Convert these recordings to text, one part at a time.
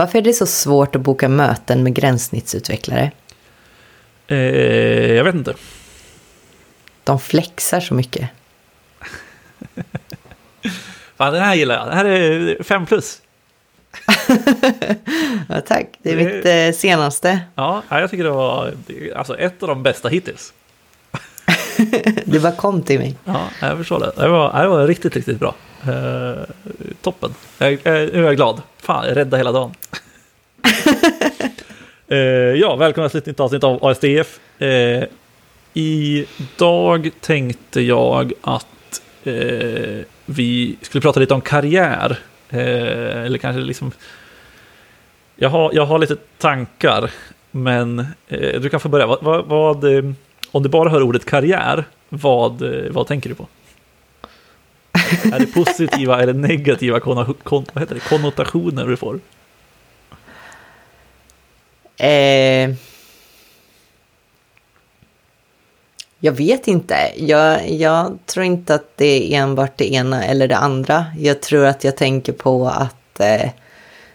Varför är det så svårt att boka möten med gränssnittsutvecklare? Eh, jag vet inte. De flexar så mycket. Fan, den här gillar jag. Det här är fem plus. ja, tack, det är det... mitt eh, senaste. Ja, jag tycker det var alltså, ett av de bästa hittills. du bara kom till mig. Ja, jag förstår det. Det var, det var riktigt, riktigt bra. Uh, toppen. Jag, jag, nu är jag glad. Fan, jag räddade hela dagen. uh, ja, välkomna till ett nytt avsnitt av ASDF. Uh, idag tänkte jag att vi skulle prata lite om karriär. eller kanske liksom... Jag har, jag har lite tankar, men du kan få börja. Vad, vad, vad om du bara hör ordet karriär, vad, vad tänker du på? Är det positiva eller negativa kon, kon, vad heter det, konnotationer du får? Eh, jag vet inte. Jag, jag tror inte att det är enbart det ena eller det andra. Jag tror att jag tänker på att eh,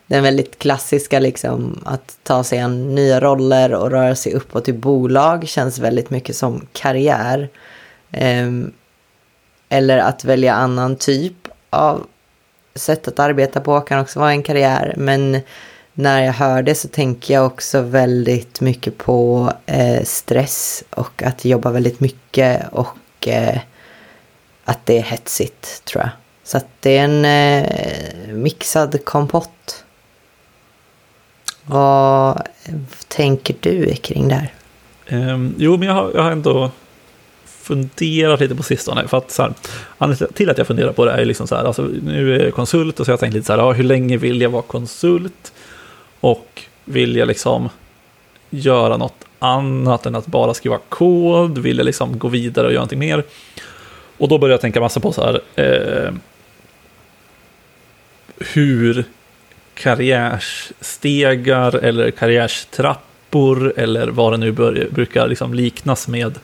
den väldigt klassiska liksom att ta sig an nya roller och röra sig uppåt i bolag känns väldigt mycket som karriär. Eh, eller att välja annan typ av sätt att arbeta på kan också vara en karriär. Men när jag hör det så tänker jag också väldigt mycket på eh, stress och att jobba väldigt mycket och eh, att det är hetsigt tror jag. Så att det är en eh, mixad kompott. Vad tänker du kring det här? Um, jo, men jag har, jag har ändå funderat lite på sistone. För att så här, anledningen till att jag funderar på det är liksom så här, alltså, nu är jag konsult och så har jag tänkt lite så här, ja, hur länge vill jag vara konsult? Och vill jag liksom göra något annat än att bara skriva kod? Vill jag liksom gå vidare och göra någonting mer? Och då börjar jag tänka massa på så här, eh, hur karriärstegar eller karriärstrappor eller vad det nu bör, brukar liksom liknas med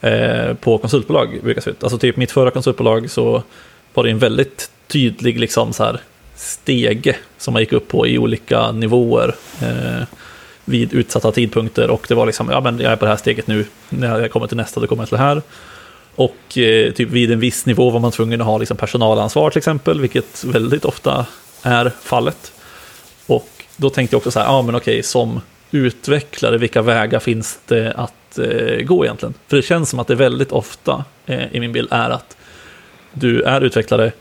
eh, på konsultbolag. Brukar se ut. Alltså typ mitt förra konsultbolag så var det en väldigt tydlig liksom så här stege som man gick upp på i olika nivåer eh, vid utsatta tidpunkter och det var liksom, ja men jag är på det här steget nu, när jag kommer till nästa då kommer jag till det här. Och eh, typ vid en viss nivå var man tvungen att ha liksom personalansvar till exempel, vilket väldigt ofta är fallet. Och då tänkte jag också så här, ja men okej, som utvecklare, vilka vägar finns det att eh, gå egentligen? För det känns som att det väldigt ofta eh, i min bild är att du är utvecklare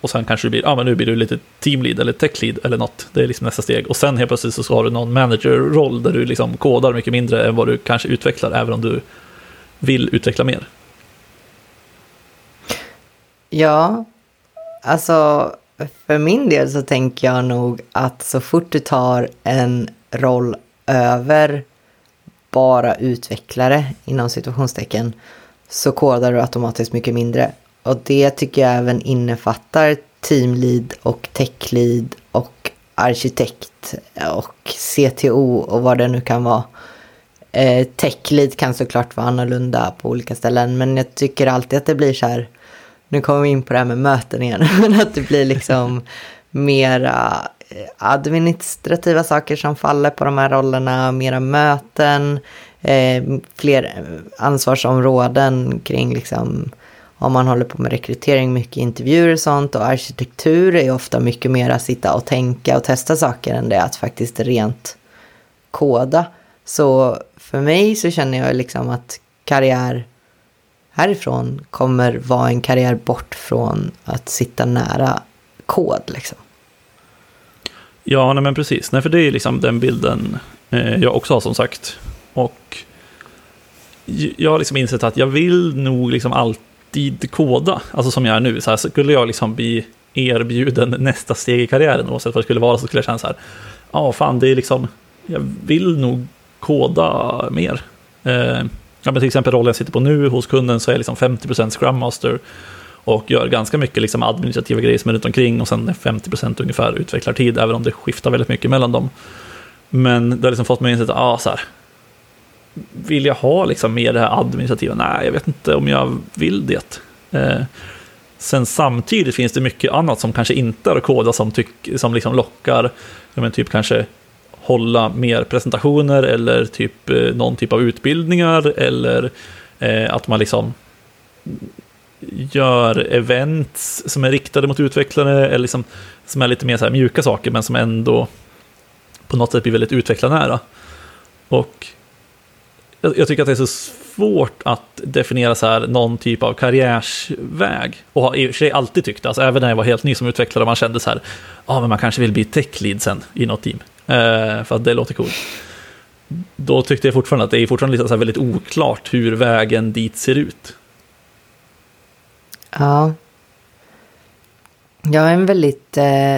och sen kanske du blir, ja men nu blir du lite teamlead eller techlead eller något. Det är liksom nästa steg. Och sen helt plötsligt så har du någon managerroll där du liksom kodar mycket mindre än vad du kanske utvecklar, även om du vill utveckla mer. Ja, alltså för min del så tänker jag nog att så fort du tar en roll över bara utvecklare inom situationstecken så kodar du automatiskt mycket mindre. Och det tycker jag även innefattar teamlead och techlead och arkitekt och CTO och vad det nu kan vara. Eh, techlead kan såklart vara annorlunda på olika ställen men jag tycker alltid att det blir så här, nu kommer vi in på det här med möten igen, men att det blir liksom mera Eh, administrativa saker som faller på de här rollerna, mera möten, eh, fler eh, ansvarsområden kring liksom om man håller på med rekrytering, mycket intervjuer och sånt och arkitektur är ofta mycket mer att sitta och tänka och testa saker än det att faktiskt rent koda. Så för mig så känner jag liksom att karriär härifrån kommer vara en karriär bort från att sitta nära kod liksom. Ja, nej, men precis. Nej, för det är liksom den bilden eh, jag också har som sagt. Och jag har liksom insett att jag vill nog liksom alltid koda, alltså som jag är nu. Så här, skulle jag liksom bli erbjuden nästa steg i karriären, oavsett vad det skulle vara, så skulle jag känna så här, ja, fan, det är liksom, jag vill nog koda mer. Eh, ja, men till exempel rollen jag sitter på nu hos kunden så är jag liksom 50% Scrum Master och gör ganska mycket liksom administrativa grejer som är runt omkring och sen 50% ungefär utvecklartid, även om det skiftar väldigt mycket mellan dem. Men det har liksom fått mig att inse att, ah, så här, vill jag ha liksom mer det här administrativa? Nej, jag vet inte om jag vill det. Eh, Sen samtidigt finns det mycket annat som kanske inte är att koda som, tyck, som liksom lockar, ja, men typ kanske hålla mer presentationer eller typ eh, någon typ av utbildningar eller eh, att man liksom gör events som är riktade mot utvecklare eller liksom, som är lite mer så här mjuka saker men som ändå på något sätt blir väldigt utvecklarnära. Och jag, jag tycker att det är så svårt att definiera så här någon typ av karriärsväg. Och har i och för sig alltid tyckt det, alltså även när jag var helt ny som utvecklare, man kände så här, ja ah, men man kanske vill bli tech lead sen i något team. Eh, för att det låter coolt. Då tyckte jag fortfarande att det är fortfarande lite så väldigt oklart hur vägen dit ser ut. Ja. Jag är en väldigt... Eh,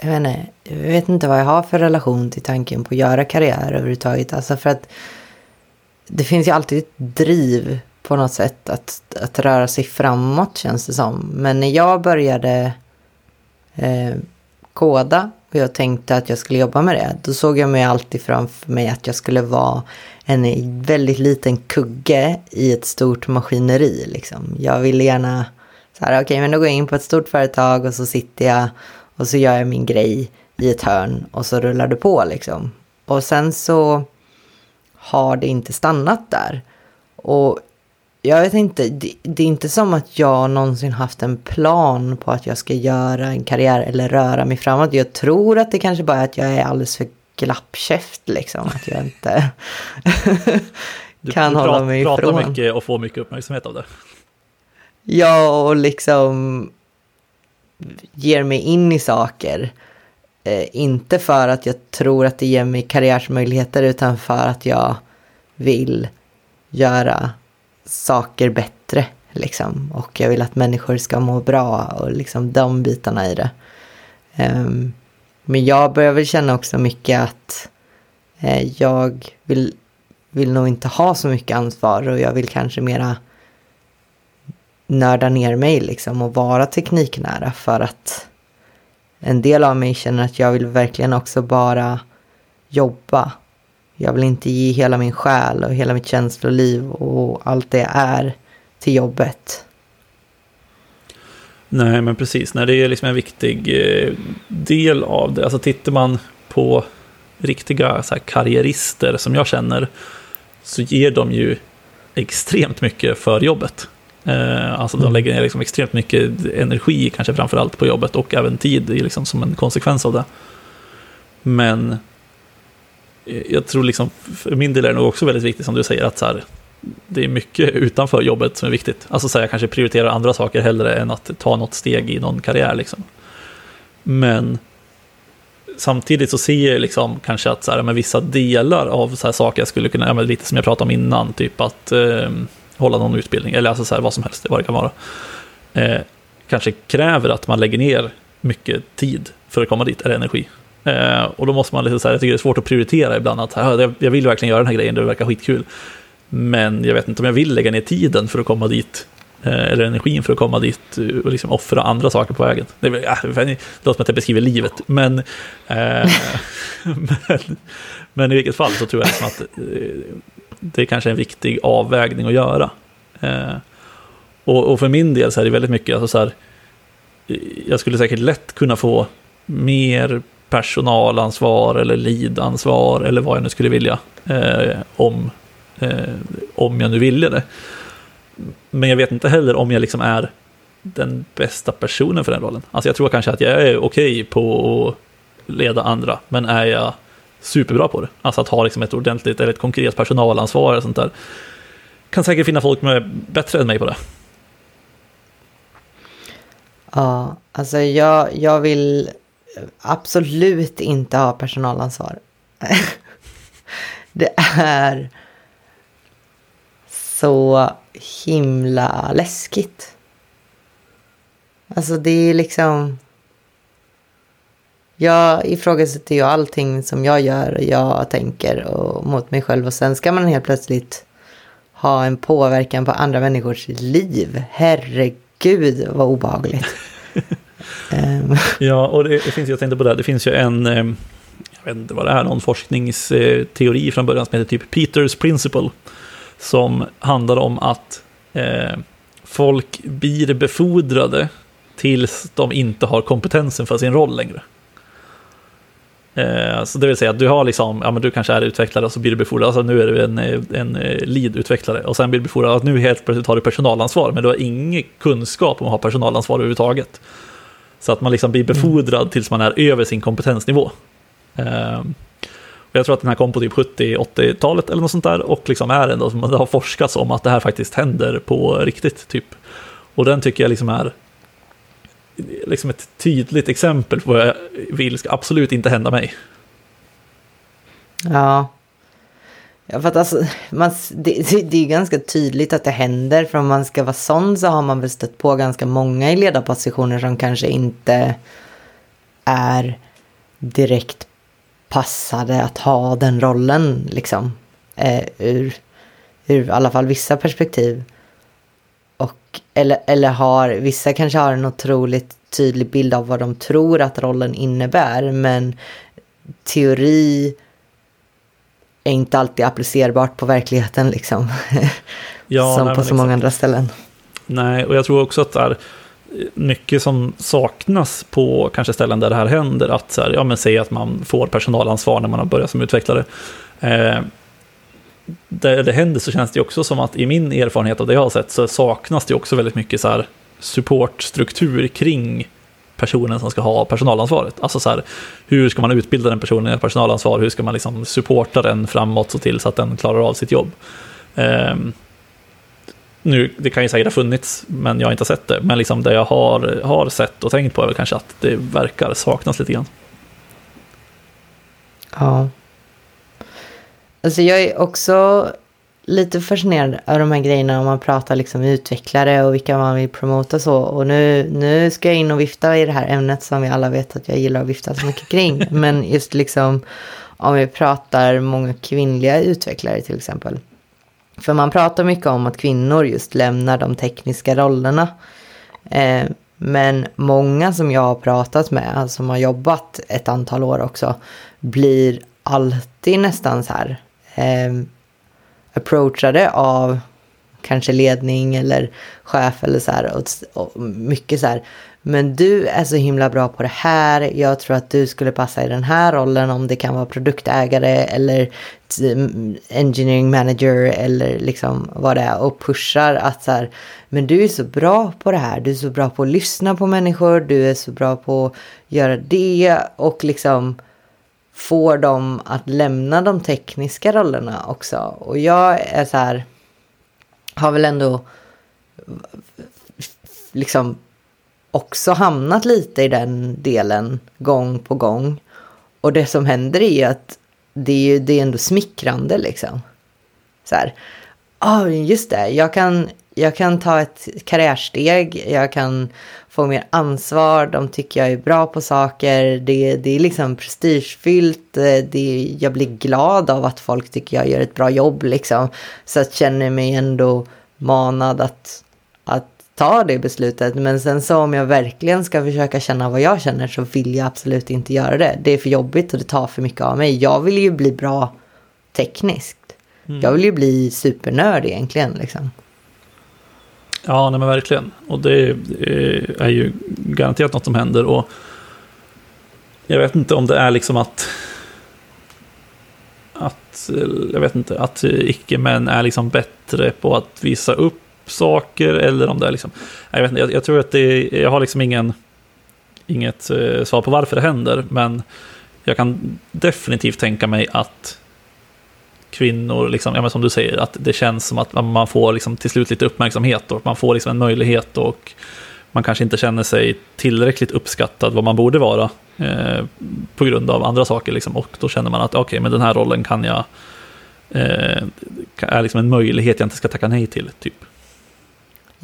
jag, vet inte, jag vet inte vad jag har för relation till tanken på att göra karriär överhuvudtaget. Alltså för att det finns ju alltid ett driv på något sätt att, att röra sig framåt känns det som. Men när jag började eh, koda och jag tänkte att jag skulle jobba med det, då såg jag mig alltid framför mig att jag skulle vara en väldigt liten kugge i ett stort maskineri. Liksom. Jag vill gärna, så här, okej, okay, men då går jag in på ett stort företag och så sitter jag och så gör jag min grej i ett hörn och så rullar det på liksom. Och sen så har det inte stannat där. Och jag vet inte, det, det, är inte som att jag någonsin haft en plan på att jag ska göra en karriär eller röra mig framåt. Jag tror att det kanske bara är att jag är alldeles för glappkäft liksom. Att jag inte kan du hålla mig ifrån. Du pratar mycket och får mycket uppmärksamhet av det. Ja, och liksom ger mig in i saker. Eh, inte för att jag tror att det ger mig karriärsmöjligheter utan för att jag vill göra saker bättre. Liksom. Och jag vill att människor ska må bra och liksom de bitarna i det. Um, men jag börjar väl känna också mycket att eh, jag vill, vill nog inte ha så mycket ansvar och jag vill kanske mera nörda ner mig liksom och vara tekniknära för att en del av mig känner att jag vill verkligen också bara jobba. Jag vill inte ge hela min själ och hela mitt känsloliv och allt det är till jobbet. Nej, men precis. Nej, det är liksom en viktig eh, del av det. Alltså tittar man på riktiga så här, karriärister som jag känner så ger de ju extremt mycket för jobbet. Eh, alltså de mm. lägger ner liksom extremt mycket energi, kanske framförallt på jobbet och även tid liksom, som en konsekvens av det. Men eh, jag tror liksom, för min del är det nog också väldigt viktigt som du säger att så här, det är mycket utanför jobbet som är viktigt. Alltså så här, jag kanske prioriterar andra saker hellre än att ta något steg i någon karriär. Liksom. Men samtidigt så ser jag liksom kanske att så här, med vissa delar av så här saker jag skulle kunna, ja, lite som jag pratade om innan, typ att eh, hålla någon utbildning, eller alltså så här, vad som helst, vad det kan vara, eh, kanske kräver att man lägger ner mycket tid för att komma dit, eller energi. Eh, och då måste man, liksom så här, jag tycker det är svårt att prioritera ibland, att jag vill verkligen göra den här grejen, det verkar skitkul. Men jag vet inte om jag vill lägga ner tiden för att komma dit, eh, eller energin för att komma dit eh, och liksom offra andra saker på vägen. Det, äh, det låter som att jag beskriver livet, men, eh, men, men, i vilket fall så tror jag liksom att eh, det kanske är en viktig avvägning att göra. Eh, och, och, för min del så är det väldigt mycket, alltså så här, jag skulle säkert lätt kunna få mer personalansvar eller lidansvar eller vad jag nu skulle vilja eh, om, eh, om jag nu ville det. Men jag vet inte heller om jag liksom är den bästa personen för den rollen. Alltså jag tror kanske att jag är okej okay på att leda andra, men är jag superbra på det. Alltså att ha liksom ett ordentligt eller ett konkret personalansvar och sånt där. Kan säkert finna folk som är bättre än mig på det. Ja, alltså jag, jag vill absolut inte ha personalansvar. det är så himla läskigt. Alltså det är liksom jag ifrågasätter ju allting som jag gör och jag tänker och mot mig själv och sen ska man helt plötsligt ha en påverkan på andra människors liv. Herregud vad obehagligt. um. Ja, och det, finns, jag tänkte på det, det finns ju en, jag vet inte vad det är, någon forskningsteori från början som heter typ Peters Principle. Som handlar om att eh, folk blir befordrade tills de inte har kompetensen för sin roll längre. Eh, så det vill säga att du har liksom, ja men du kanske är utvecklare och så blir du befordrad, alltså nu är du en, en lead-utvecklare och sen blir du befordrad, att nu helt plötsligt har du personalansvar, men du har ingen kunskap om att ha personalansvar överhuvudtaget. Så att man liksom blir befordrad tills man är över sin kompetensnivå. Eh, jag tror att den här kom på typ 70-80-talet eller något sånt där och liksom är ändå som det har forskats om att det här faktiskt händer på riktigt. typ. Och den tycker jag liksom är liksom ett tydligt exempel på vad jag vill ska absolut inte hända mig. Ja. Ja, för att alltså, man, det, det är ganska tydligt att det händer. För om man ska vara sån så har man väl stött på ganska många i ledarpositioner som kanske inte är direkt passade att ha den rollen. Liksom. Eh, ur, ur i alla fall vissa perspektiv. Och, eller, eller har, vissa kanske har en otroligt tydlig bild av vad de tror att rollen innebär. Men teori är inte alltid applicerbart på verkligheten liksom. Ja, som nej, på så många andra ställen. Nej, och jag tror också att det är mycket som saknas på kanske ställen där det här händer. Att så här, ja, men säga att man får personalansvar när man har börjat som utvecklare. Eh, där det händer så känns det också som att i min erfarenhet av det jag har sett så saknas det också väldigt mycket så här supportstruktur kring personen som ska ha personalansvaret. Alltså så här, hur ska man utbilda den personen i personalansvar? Hur ska man liksom supporta den framåt så till så att den klarar av sitt jobb? Um, nu, det kan ju säkert ha funnits, men jag har inte sett det. Men liksom det jag har, har sett och tänkt på är väl kanske att det verkar saknas lite grann. Ja. Alltså jag är också lite fascinerad av de här grejerna om man pratar liksom utvecklare och vilka man vill promota så. Och nu, nu ska jag in och vifta i det här ämnet som vi alla vet att jag gillar att vifta så mycket kring. Men just liksom om vi pratar många kvinnliga utvecklare till exempel. För man pratar mycket om att kvinnor just lämnar de tekniska rollerna. Eh, men många som jag har pratat med, alltså som har jobbat ett antal år också, blir alltid nästan så här eh, approachade av kanske ledning eller chef eller så här. Och, och mycket så här, men du är så himla bra på det här. Jag tror att du skulle passa i den här rollen om det kan vara produktägare eller engineering manager eller liksom vad det är och pushar att så här, men du är så bra på det här. Du är så bra på att lyssna på människor. Du är så bra på att göra det och liksom får dem att lämna de tekniska rollerna också. Och jag är så här, har väl ändå liksom också hamnat lite i den delen gång på gång. Och det som händer är ju att det är ju det är ändå smickrande liksom. Så här, ja oh, just det, jag kan, jag kan ta ett karriärsteg, jag kan få mer ansvar, de tycker jag är bra på saker, det, det är liksom prestigefyllt, det, jag blir glad av att folk tycker jag gör ett bra jobb liksom. Så jag känner mig ändå manad att, att ta det beslutet. Men sen så om jag verkligen ska försöka känna vad jag känner så vill jag absolut inte göra det. Det är för jobbigt och det tar för mycket av mig. Jag vill ju bli bra tekniskt. Mm. Jag vill ju bli supernörd egentligen liksom. Ja, nej men verkligen. Och det är ju garanterat något som händer. Och jag vet inte om det är liksom att att, jag vet inte, att icke-män är liksom bättre på att visa upp saker eller om det är liksom, jag vet inte, jag, jag tror att det, jag har liksom ingen, inget eh, svar på varför det händer, men jag kan definitivt tänka mig att kvinnor, liksom, ja, men som du säger, att det känns som att man får liksom till slut lite uppmärksamhet och man får liksom en möjlighet och man kanske inte känner sig tillräckligt uppskattad vad man borde vara eh, på grund av andra saker. Liksom, och då känner man att okej, okay, men den här rollen kan jag, eh, är liksom en möjlighet jag inte ska tacka nej till. typ.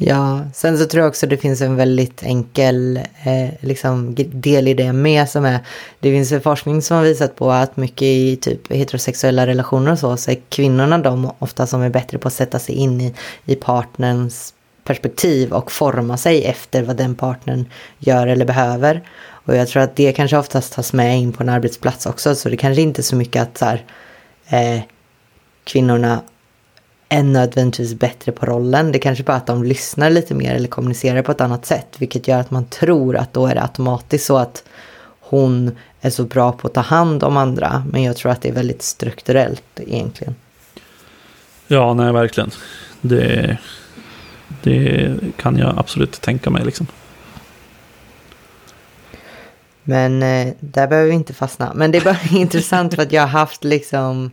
Ja, sen så tror jag också det finns en väldigt enkel eh, liksom, del i det med som är, det finns en forskning som har visat på att mycket i typ heterosexuella relationer och så, så är kvinnorna de ofta som är bättre på att sätta sig in i, i partnerns perspektiv och forma sig efter vad den partnern gör eller behöver. Och jag tror att det kanske oftast tas med in på en arbetsplats också, så det kanske inte är så mycket att så här, eh, kvinnorna är nödvändigtvis bättre på rollen. Det kanske bara att de lyssnar lite mer eller kommunicerar på ett annat sätt. Vilket gör att man tror att då är det automatiskt så att hon är så bra på att ta hand om andra. Men jag tror att det är väldigt strukturellt egentligen. Ja, nej verkligen. Det, det kan jag absolut tänka mig liksom. Men eh, där behöver vi inte fastna. Men det är bara intressant för att jag har haft liksom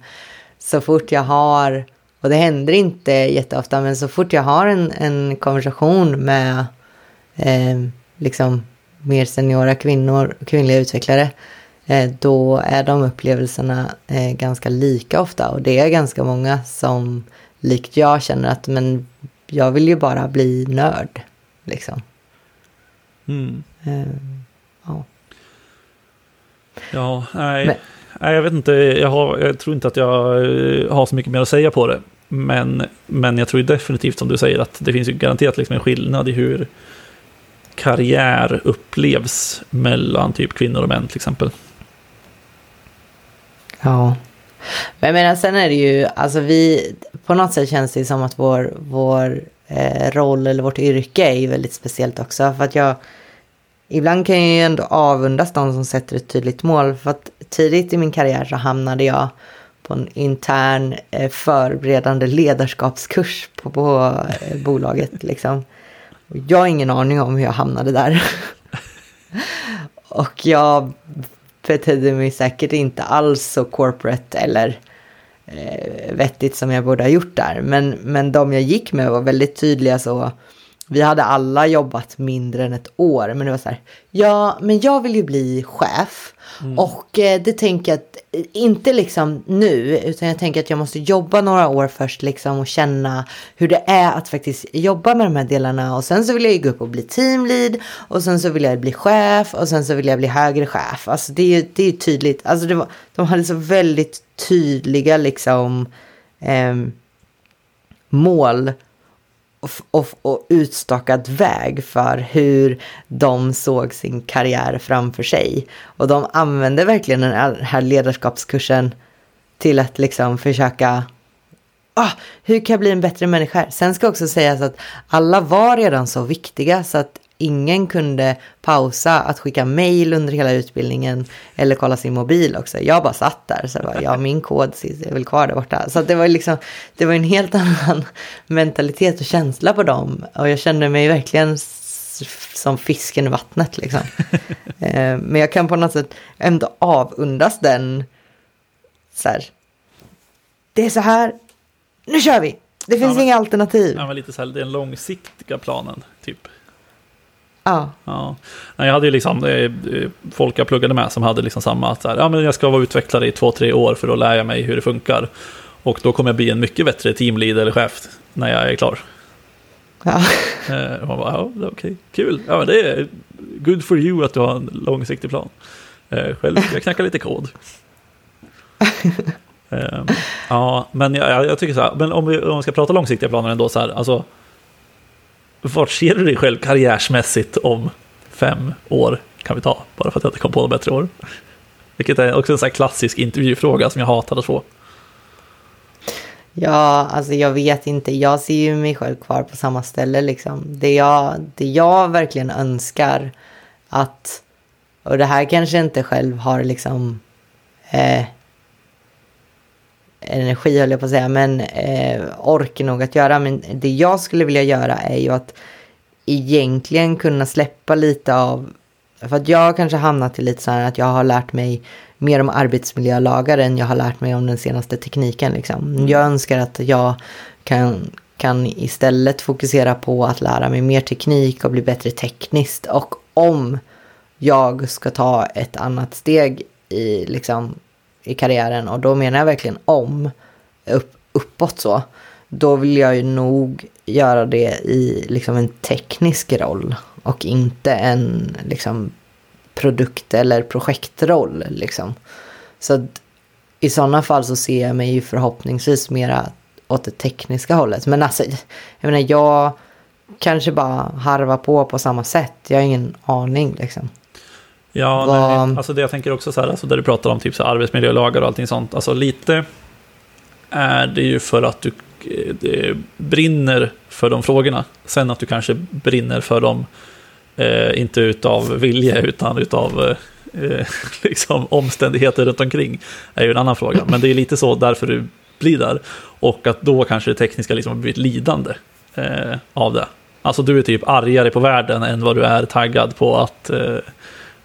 så fort jag har, och det händer inte jätteofta, men så fort jag har en, en konversation med eh, liksom mer seniora kvinnor, kvinnliga utvecklare, eh, då är de upplevelserna eh, ganska lika ofta. Och det är ganska många som likt jag känner att men jag vill ju bara bli nörd. Liksom. Mm. Eh, ja. Ja, nej. Men, nej, jag vet inte. Jag, har, jag tror inte att jag eh, har så mycket mer att säga på det. Men, men jag tror definitivt som du säger att det finns ju garanterat liksom en skillnad i hur karriär upplevs mellan typ kvinnor och män till exempel. Ja. Men jag menar, sen är det ju, alltså vi, på något sätt känns det som att vår, vår eh, roll eller vårt yrke är väldigt speciellt också. För att jag, ibland kan jag ju ändå avundas de som sätter ett tydligt mål. För att tidigt i min karriär så hamnade jag på en intern eh, förberedande ledarskapskurs på, på eh, bolaget. Liksom. Jag har ingen aning om hur jag hamnade där. och jag betedde mig säkert inte alls så corporate eller eh, vettigt som jag borde ha gjort där. Men, men de jag gick med var väldigt tydliga så vi hade alla jobbat mindre än ett år, men det var så här, ja, men jag vill ju bli chef. Mm. Och eh, det tänker jag att, eh, inte liksom nu, utan jag tänker att jag måste jobba några år först liksom och känna hur det är att faktiskt jobba med de här delarna. Och sen så vill jag ju gå upp och bli teamlead och sen så vill jag bli chef och sen så vill jag bli högre chef. Alltså det är ju det är tydligt, alltså det var, de hade så väldigt tydliga liksom eh, mål och, och, utstakad väg för hur de såg sin karriär framför sig. Och de använde verkligen den här ledarskapskursen till att liksom försöka ah, hur kan jag bli en bättre människa? Sen ska också sägas att alla var redan så viktiga så att ingen kunde pausa att skicka mail under hela utbildningen eller kolla sin mobil också. Jag bara satt där så bara, ja min kod är väl kvar där borta. Så det var liksom, det var en helt annan mentalitet och känsla på dem. Och jag kände mig verkligen som fisken i vattnet liksom. Eh, men jag kan på något sätt ändå avundas den så här. Det är så här, nu kör vi! Det finns ja, inga alternativ. Ja, men lite så här, den långsiktiga planen, typ. Ja. ja. Jag hade ju liksom eh, folk jag pluggade med som hade liksom samma att så här, ja, men jag ska vara utvecklare i två, tre år för att lära mig hur det funkar. Och då kommer jag bli en mycket bättre teamleader eller chef när jag är klar. Ja. Eh, man bara, ja, okej, okay. kul. Ja, men det är good for you att du har en långsiktig plan. Eh, själv jag knackar lite kod. ja, men jag, jag, tycker så här, men om vi, om vi ska prata långsiktiga planer ändå så här, alltså vart ser du dig själv karriärsmässigt om fem år? Kan vi ta, bara för att jag inte kom på något bättre år. Vilket är också en sån klassisk intervjufråga som jag hatar att få. Ja, alltså jag vet inte. Jag ser ju mig själv kvar på samma ställe liksom. Det jag, det jag verkligen önskar att, och det här kanske inte själv har liksom eh, energi höll jag på att säga, men eh, ork nog att göra. Men det jag skulle vilja göra är ju att egentligen kunna släppa lite av, för att jag kanske hamnat i lite så här att jag har lärt mig mer om arbetsmiljölagar än jag har lärt mig om den senaste tekniken. Liksom. Mm. Jag önskar att jag kan, kan istället fokusera på att lära mig mer teknik och bli bättre tekniskt. Och om jag ska ta ett annat steg i liksom, i karriären och då menar jag verkligen om upp, uppåt så. Då vill jag ju nog göra det i liksom en teknisk roll och inte en liksom produkt eller projektroll liksom. Så att, i sådana fall så ser jag mig ju förhoppningsvis mera åt det tekniska hållet. Men alltså, jag menar jag kanske bara harvar på på samma sätt. Jag har ingen aning liksom. Ja, Var... nej, alltså det jag tänker också så här, alltså där du pratar om typ så arbetsmiljölagar och allting sånt. Alltså lite är det ju för att du eh, brinner för de frågorna. Sen att du kanske brinner för dem, eh, inte utav vilja utan utav eh, liksom omständigheter runt omkring, är ju en annan fråga. Men det är lite så därför du blir där. Och att då kanske det tekniska liksom har blivit lidande eh, av det. Alltså du är typ argare på världen än vad du är taggad på att eh, eh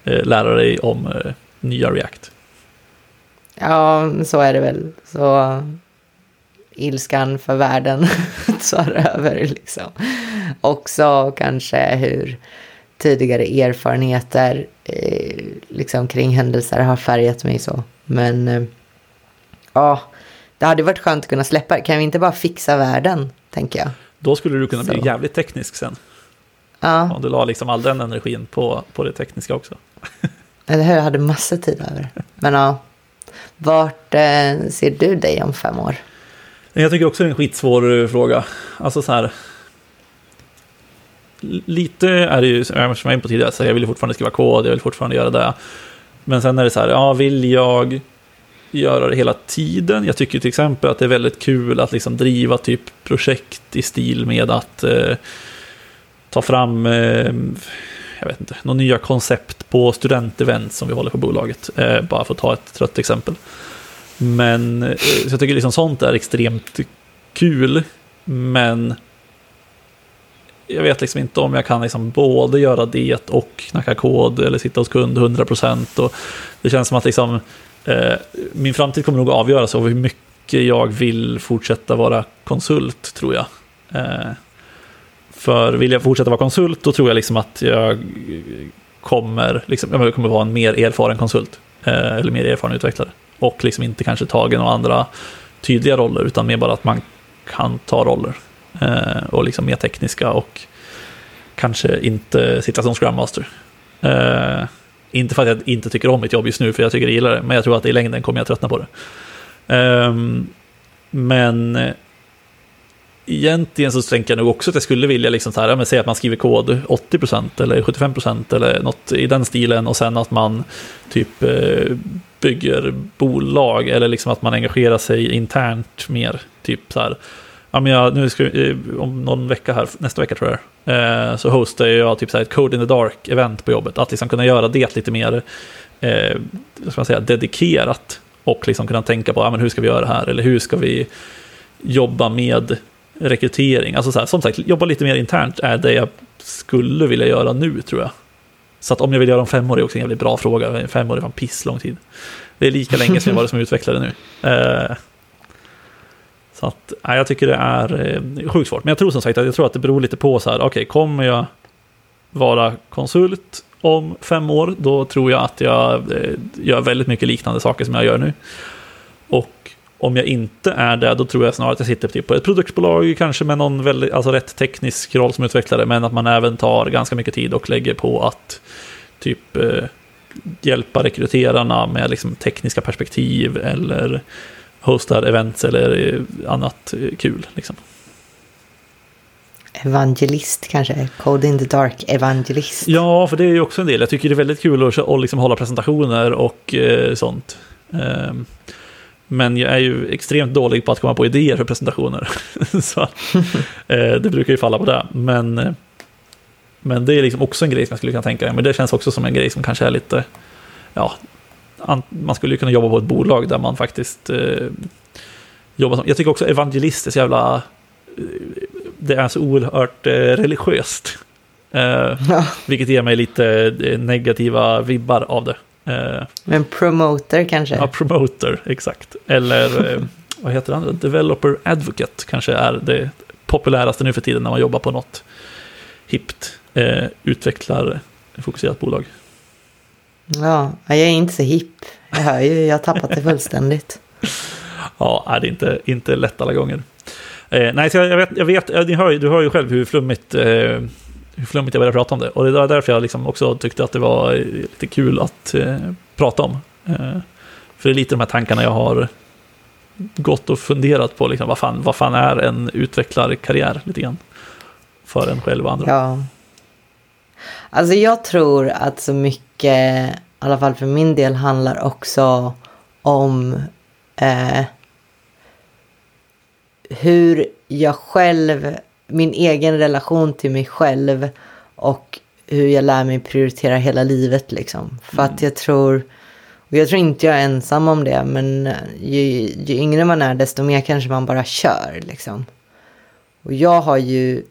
lära dig om eh, nya React. Ja, så är det väl. Så ilskan för världen tar över liksom. Också kanske hur tidigare erfarenheter eh, liksom kring händelser har färgat mig så. Men eh, ja, det hade varit skönt att kunna släppa. Kan vi inte bara fixa världen, tänker jag. Då skulle du kunna så. bli jävligt teknisk sen. Ja. Om du la liksom all den energin på, på det tekniska också. Eller hur, jag hade massor tid över. Men ja, vart eh, ser du dig om fem år? Jag tycker också det är en skitsvår eh, fråga. Alltså så här. Lite är det ju, som jag var inne på tidigare, så jag vill fortfarande skriva kod, jag vill fortfarande göra det. Men sen är det så här, ja, vill jag göra det hela tiden? Jag tycker till exempel att det är väldigt kul att liksom driva typ projekt i stil med att eh, ta fram eh, jag vet inte, några nya koncept på studentevent som vi håller på bolaget. Eh, bara för att ta ett trött exempel. Men eh, så jag tycker liksom sånt är extremt kul. Men jag vet liksom inte om jag kan liksom både göra det och knacka kod eller sitta hos kund 100%. Och det känns som att liksom, eh, min framtid kommer nog avgöras av hur mycket jag vill fortsätta vara konsult, tror jag. Eh, för vill jag fortsätta vara konsult, då tror jag liksom att jag kommer, liksom, jag kommer vara en mer erfaren konsult. Eh, eller mer erfaren utvecklare. Och liksom inte kanske tagen några andra tydliga roller, utan mer bara att man kan ta roller. Eh, och liksom mer tekniska och kanske inte sitta som Scrum Master. Eh, inte för att jag inte tycker om mitt jobb just nu, för jag tycker jag gillar det, men jag tror att i längden kommer jag tröttna på det. Ehm, men egentligen så tänker jag nog också att jag skulle vilja liksom så här, ja, men säga att man skriver kod 80% eller 75% eller något i den stilen och sen att man typ eh, bygger bolag eller liksom att man engagerar sig internt mer. Typ så här, ja men jag, nu ska, eh, om någon vecka här, nästa vecka tror jag, eh, så hostar jag typ så här ett Code in the Dark-event på jobbet. Att liksom kunna göra det lite mer, eh, ska man säga, dedikerat och liksom kunna tänka på, ja men hur ska vi göra det här eller hur ska vi jobba med rekrytering. Alltså så här, som sagt, jobba lite mer internt är det jag skulle vilja göra nu tror jag. Så att om jag vill göra om fem år är också en jävligt bra fråga. Fem år är fan piss lång tid. Det är lika länge som jag varit som utvecklare nu. Eh, så att, nej, jag tycker det är eh, sjukt svårt. Men jag tror som sagt att jag tror att det beror lite på så här, okej, okay, kommer jag vara konsult om fem år, då tror jag att jag eh, gör väldigt mycket liknande saker som jag gör nu. Och om jag inte är det, då tror jag snarare att jag sitter typ på ett produktbolag, kanske med någon väldigt, alltså rätt teknisk roll som utvecklare, men att man även tar ganska mycket tid och lägger på att typ eh, hjälpa rekryterarna med liksom, tekniska perspektiv eller hostar events eller annat eh, kul. Liksom. Evangelist kanske, Code in the Dark evangelist. Ja, för det är ju också en del. Jag tycker det är väldigt kul att, att liksom hålla presentationer och eh, sånt. Um, men jag är ju extremt dålig på att komma på idéer för presentationer. så eh, det brukar ju falla på det. Men, eh, men det är liksom också en grej som jag skulle kunna tänka mig. Men det känns också som en grej som kanske är lite, ja, man skulle ju kunna jobba på ett bolag där man faktiskt eh, jobbar som, jag tycker också evangelist är så jävla, eh, det är så oerhört eh, religiöst. Eh, ja. Vilket ger mig lite negativa vibbar av det. Eh, Men promoter kanske? Ja, promoter, exakt. Eller eh, vad heter han? Developer advocate kanske är det populäraste nu för tiden när man jobbar på något hippt eh, utvecklarfokuserat bolag. Ja, jag är inte så hipp. Jag hör ju, jag har tappat det fullständigt. ja, det är inte, inte lätt alla gånger. Eh, nej, så jag, jag, vet, jag vet, ni hör, du hör ju själv hur flummigt eh, hur flummigt jag började prata om det. Och det var därför jag liksom också tyckte att det var lite kul att eh, prata om. Eh, för det är lite de här tankarna jag har gått och funderat på. Liksom, vad, fan, vad fan är en utvecklarkarriär lite grann? För en själv och andra. Ja. Alltså jag tror att så mycket, i alla fall för min del, handlar också om eh, hur jag själv, min egen relation till mig själv och hur jag lär mig prioritera hela livet liksom. För att jag tror, och jag tror inte jag är ensam om det, men ju, ju yngre man är desto mer kanske man bara kör liksom. Och jag har ju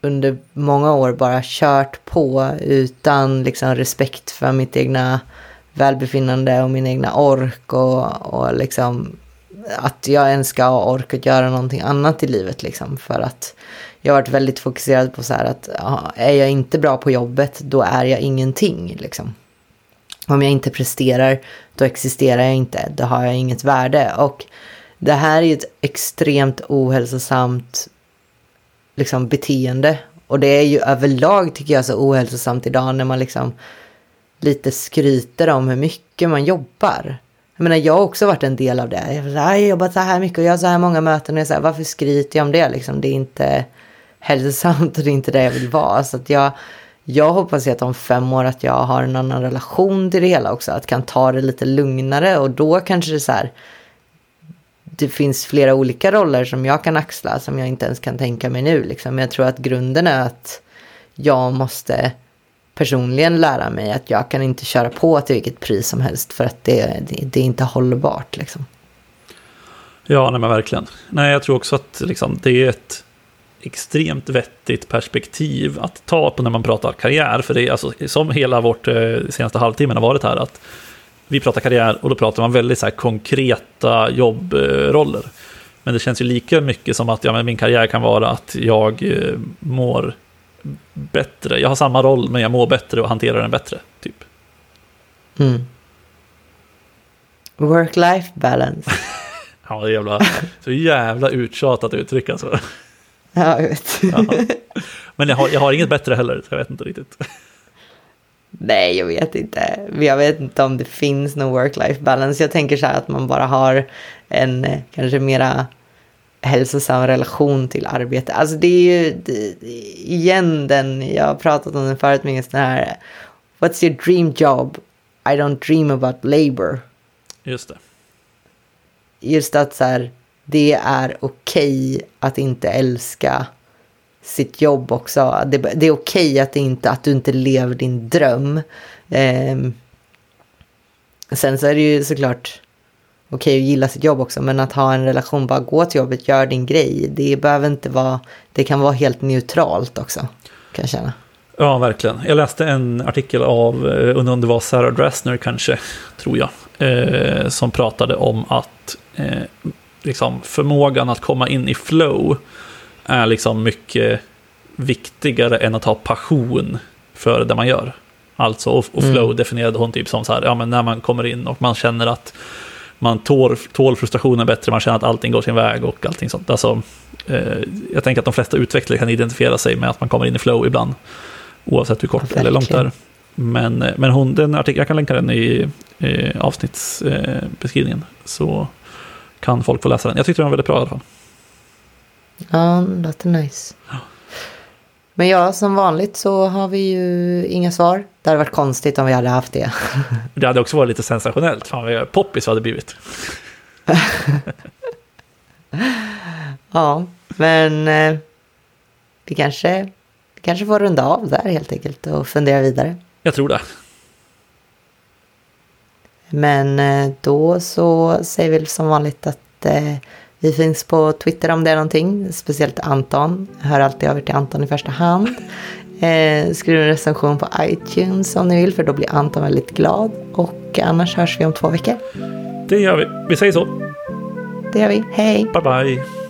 under många år bara kört på utan liksom respekt för mitt egna välbefinnande och min egna ork och, och liksom att jag ens ska ha ork att göra någonting annat i livet liksom. För att jag har varit väldigt fokuserad på så här att ja, är jag inte bra på jobbet då är jag ingenting liksom. Om jag inte presterar då existerar jag inte, då har jag inget värde. Och det här är ju ett extremt ohälsosamt liksom, beteende. Och det är ju överlag tycker jag så ohälsosamt idag när man liksom lite skryter om hur mycket man jobbar. Jag menar, jag har också varit en del av det. Jag, har, jobbat så här mycket och jag har så här många möten. Och jag säger, varför skryter jag om det? Liksom, det är inte hälsosamt och det är inte det jag vill vara. Så att jag, jag hoppas att om fem år att jag har en annan relation till det hela också. Att kan ta det lite lugnare och då kanske det är så här. Det finns flera olika roller som jag kan axla som jag inte ens kan tänka mig nu. Liksom. Men jag tror att grunden är att jag måste personligen lära mig att jag kan inte köra på till vilket pris som helst för att det, det, det är inte hållbart. Liksom. Ja, nej men verkligen. Nej, jag tror också att liksom, det är ett extremt vettigt perspektiv att ta på när man pratar karriär. För det är alltså, som hela vårt eh, senaste halvtimmen har varit här, att vi pratar karriär och då pratar man väldigt så här, konkreta jobbroller. Men det känns ju lika mycket som att ja, men min karriär kan vara att jag eh, mår bättre. Jag har samma roll men jag mår bättre och hanterar den bättre. Typ. Mm. Work-life balance. ja, det är jävla, så jävla uttjatat uttryck alltså. Ja, jag vet. Ja. Men jag har, jag har inget bättre heller, så jag vet inte riktigt. Nej, jag vet inte. Jag vet inte om det finns någon work-life balance. Jag tänker så här att man bara har en eh, kanske mera hälsosam relation till arbete. Alltså det är ju det, igen den, jag har pratat om den förut med den här What's your dream job? I don't dream about labor. Just det. Just att så här, det är okej okay att inte älska sitt jobb också. Det, det är okej okay att, inte, att du inte lever din dröm. Eh, sen så är det ju såklart okej att gilla sitt jobb också, men att ha en relation, bara gå till jobbet, gör din grej. Det behöver inte vara, det kan vara helt neutralt också, kan jag känna. Ja, verkligen. Jag läste en artikel av, eh, undrar om det var Sarah Dressner kanske, tror jag, eh, som pratade om att eh, liksom, förmågan att komma in i flow är liksom mycket viktigare än att ha passion för det man gör. Alltså, och, och flow mm. definierade hon typ som så här, ja men när man kommer in och man känner att man tål, tål frustrationen bättre, man känner att allting går sin väg och allting sånt. Alltså, eh, jag tänker att de flesta utvecklare kan identifiera sig med att man kommer in i flow ibland, oavsett hur kort ja, eller långt det är. Men, eh, men hon, den artikeln, jag kan länka den i, i avsnittsbeskrivningen, eh, så kan folk få läsa den. Jag tyckte den var väldigt bra i alla fall. Ja, det låter nice. Ja. Men ja, som vanligt så har vi ju inga svar. Det hade varit konstigt om vi hade haft det. Det hade också varit lite sensationellt. Fan vad poppis hade blivit. ja, men eh, vi, kanske, vi kanske får runda av där helt enkelt och fundera vidare. Jag tror det. Men eh, då så säger vi som vanligt att eh, vi finns på Twitter om det är någonting, speciellt Anton. Jag hör alltid över till Anton i första hand. Eh, skriv en recension på iTunes om ni vill, för då blir Anton väldigt glad. Och annars hörs vi om två veckor. Det gör vi. Vi säger så. Det gör vi. Hej! Bye, bye.